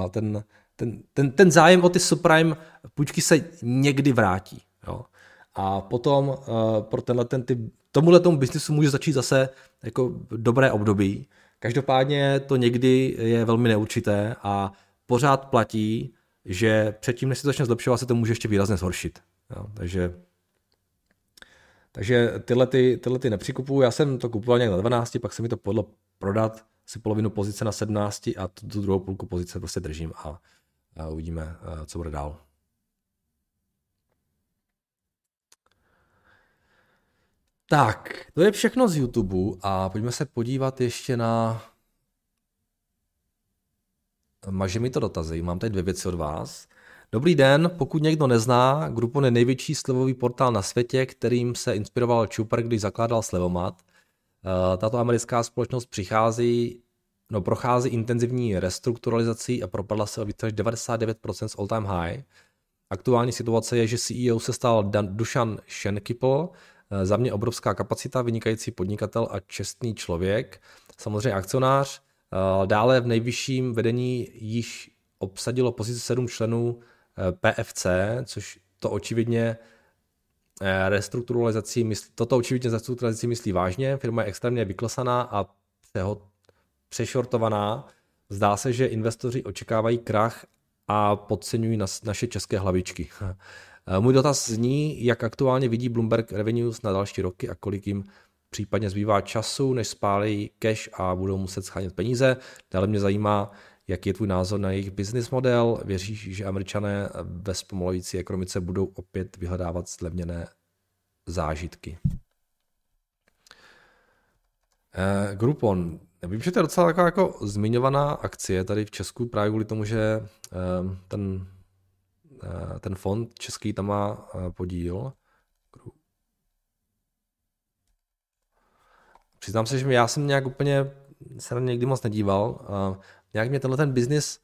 Speaker 1: ten, ten, ten, ten zájem o ty subprime půjčky se někdy vrátí. Jo. A potom eh, pro tenhle ten typ, tomuhle tomu biznisu může začít zase jako dobré období. Každopádně to někdy je velmi neurčité a pořád platí, že předtím, než se začne zlepšovat, se to může ještě výrazně zhoršit. Jo, takže takže tyhle, ty, tyhle ty nepřikupuju. Já jsem to kupoval nějak na 12, pak se mi to podlo prodat, si polovinu pozice na 17 a tu, tu druhou půlku pozice prostě držím a, a uvidíme, co bude dál. Tak, to je všechno z YouTube a pojďme se podívat ještě na Maže mi to dotazy, mám tady dvě věci od vás. Dobrý den, pokud někdo nezná, Groupon je největší slevový portál na světě, kterým se inspiroval Chuper, když zakládal Slevomat. Eh, tato americká společnost přichází, no, prochází intenzivní restrukturalizací a propadla se o více než 99% z all-time high. Aktuální situace je, že CEO se stal Dan Dušan Shenkipl, eh, za mě obrovská kapacita, vynikající podnikatel a čestný člověk, samozřejmě akcionář, Eh, dále v nejvyšším vedení již obsadilo pozici sedm členů eh, PFC, což to očividně restrukturalizací myslí, toto očividně restrukturalizací myslí vážně. Firma je extrémně vyklesaná a přeho, přešortovaná. Zdá se, že investoři očekávají krach a podceňují nas, naše české hlavičky. [LAUGHS] Můj dotaz zní, jak aktuálně vidí Bloomberg Revenues na další roky a kolik jim případně zbývá času, než spálí cash a budou muset schánět peníze. Dále mě zajímá, jaký je tvůj názor na jejich business model. Věříš, že američané ve zpomalující ekonomice budou opět vyhledávat zlevněné zážitky? Eh, Groupon. Vím, že to je docela taková jako zmiňovaná akcie tady v Česku právě kvůli tomu, že eh, ten, eh, ten fond český tam má eh, podíl. Přiznám se, že já jsem nějak úplně se na někdy moc nedíval. Nějak mě tenhle ten biznis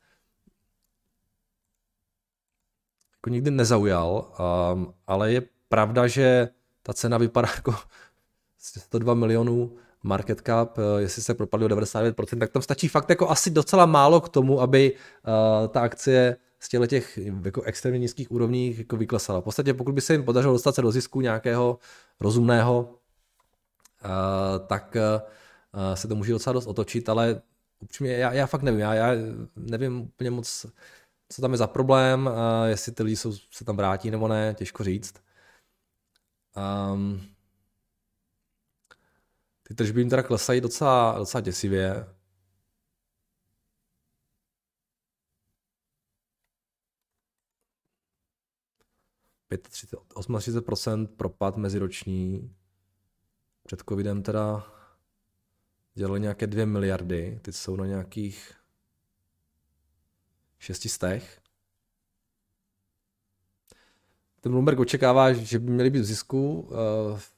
Speaker 1: jako nikdy nezaujal, um, ale je pravda, že ta cena vypadá jako [LAUGHS] 102 milionů market cap, eh, jestli se propadly o 99%, tak tam stačí fakt jako asi docela málo k tomu, aby uh, ta akcie z těchto těch jako extrémně nízkých úrovní jako vyklesala. V podstatě pokud by se jim podařilo dostat se do zisku nějakého rozumného, Eh, tak eh, se to může docela dost otočit, ale upřímně já, já fakt nevím, já, já nevím úplně moc, co tam je za problém, eh, jestli ty lidi jsou, se tam vrátí nebo ne, těžko říct. Um, ty tržby jim teda klesají docela, docela děsivě. 38% propad meziroční. Před covidem teda dělali nějaké 2 miliardy, teď jsou na nějakých šestistech. Ten Bloomberg očekává, že by měli být v zisku, eh,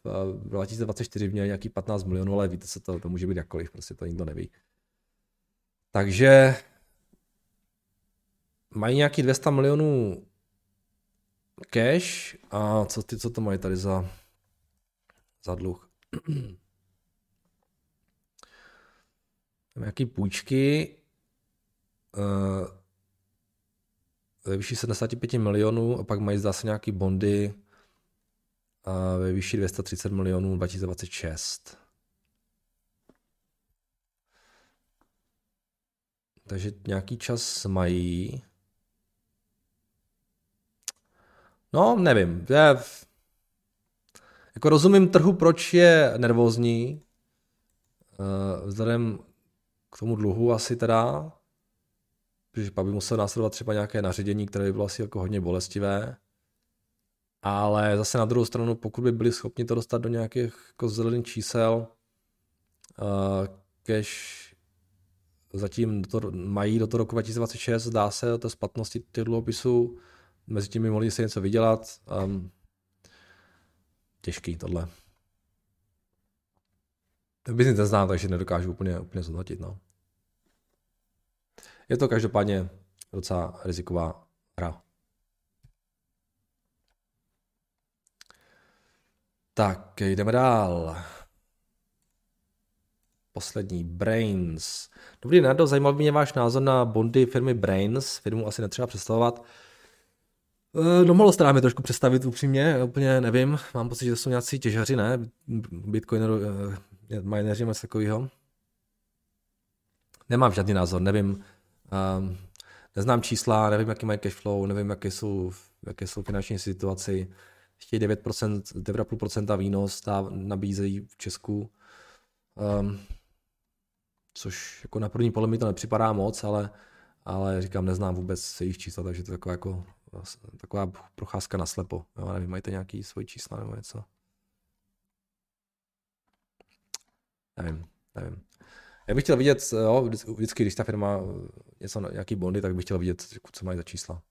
Speaker 1: v 2024 by měli nějaký 15 milionů, ale víte co, to, to může být jakkoliv, prostě to nikdo neví. Takže mají nějaký 200 milionů cash a co, ty, co to mají tady za, za dluh? [CLEARS THROAT] nějaký půjčky uh, ve výši 75 milionů a pak mají zase nějaký bondy uh, ve výši 230 milionů 2026. takže nějaký čas mají. No, nevím. Já jako rozumím trhu, proč je nervózní. Uh, vzhledem k tomu dluhu asi teda, pak by musel následovat třeba nějaké naředění, které by bylo asi jako hodně bolestivé. Ale zase na druhou stranu, pokud by byli schopni to dostat do nějakých jako zelených čísel, uh, cash zatím do to, mají do toho roku 2026, zdá se, to splatnosti těch dluhopisů, mezi tím by mohli se něco vydělat. Um, těžký tohle. Ten biznis neznám, takže nedokážu úplně, úplně zhodnotit. No. Je to každopádně docela riziková hra. Tak, jdeme dál. Poslední, Brains. Dobrý Nardo, zajímal by mě váš názor na bondy firmy Brains. Firmu asi netřeba představovat. Eh, no mohlo se mi trošku představit upřímně, úplně nevím. Mám pocit, že to jsou nějací těžaři, ne? Bitcoin uh, mineři, něco takového. Nemám žádný názor, nevím. Um, neznám čísla, nevím, jaký mají cashflow, nevím, jaké jsou, jaké jsou finanční situaci. Chtějí 9%, 9,5% výnos, nabízejí v Česku. Um, což jako na první pohled mi to nepřipadá moc, ale, ale říkám, neznám vůbec jejich čísla, takže to je taková, jako, taková procházka na slepo. Jo, nevím, majte nějaký svoje čísla nebo něco? Nevím, nevím. Já bych chtěl vidět, jo, vždycky, když ta firma něco, nějaký bondy, tak bych chtěl vidět, co mají za čísla.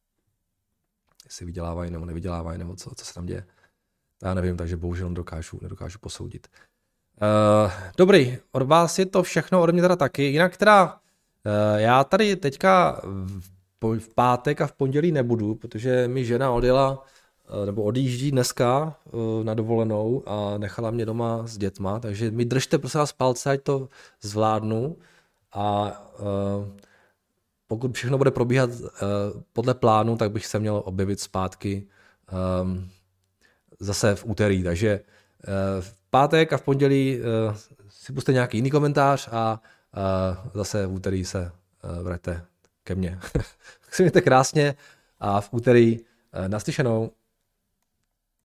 Speaker 1: Jestli vydělávají nebo nevydělávají, nebo co, co se tam děje. Já nevím, takže bohužel nedokážu, nedokážu posoudit. Uh, dobrý, od vás je to všechno, od mě teda taky. Jinak teda uh, já tady teďka v, v pátek a v pondělí nebudu, protože mi žena odjela nebo odjíždí dneska uh, na dovolenou a nechala mě doma s dětma, takže mi držte prosím vás palce, ať to zvládnu a uh, pokud všechno bude probíhat podle plánu, tak bych se měl objevit zpátky zase v úterý, takže uh, pátek a v pondělí si puste nějaký jiný komentář a zase v úterý se vraťte ke mně. [LAUGHS] tak se mějte krásně a v úterý naslyšenou.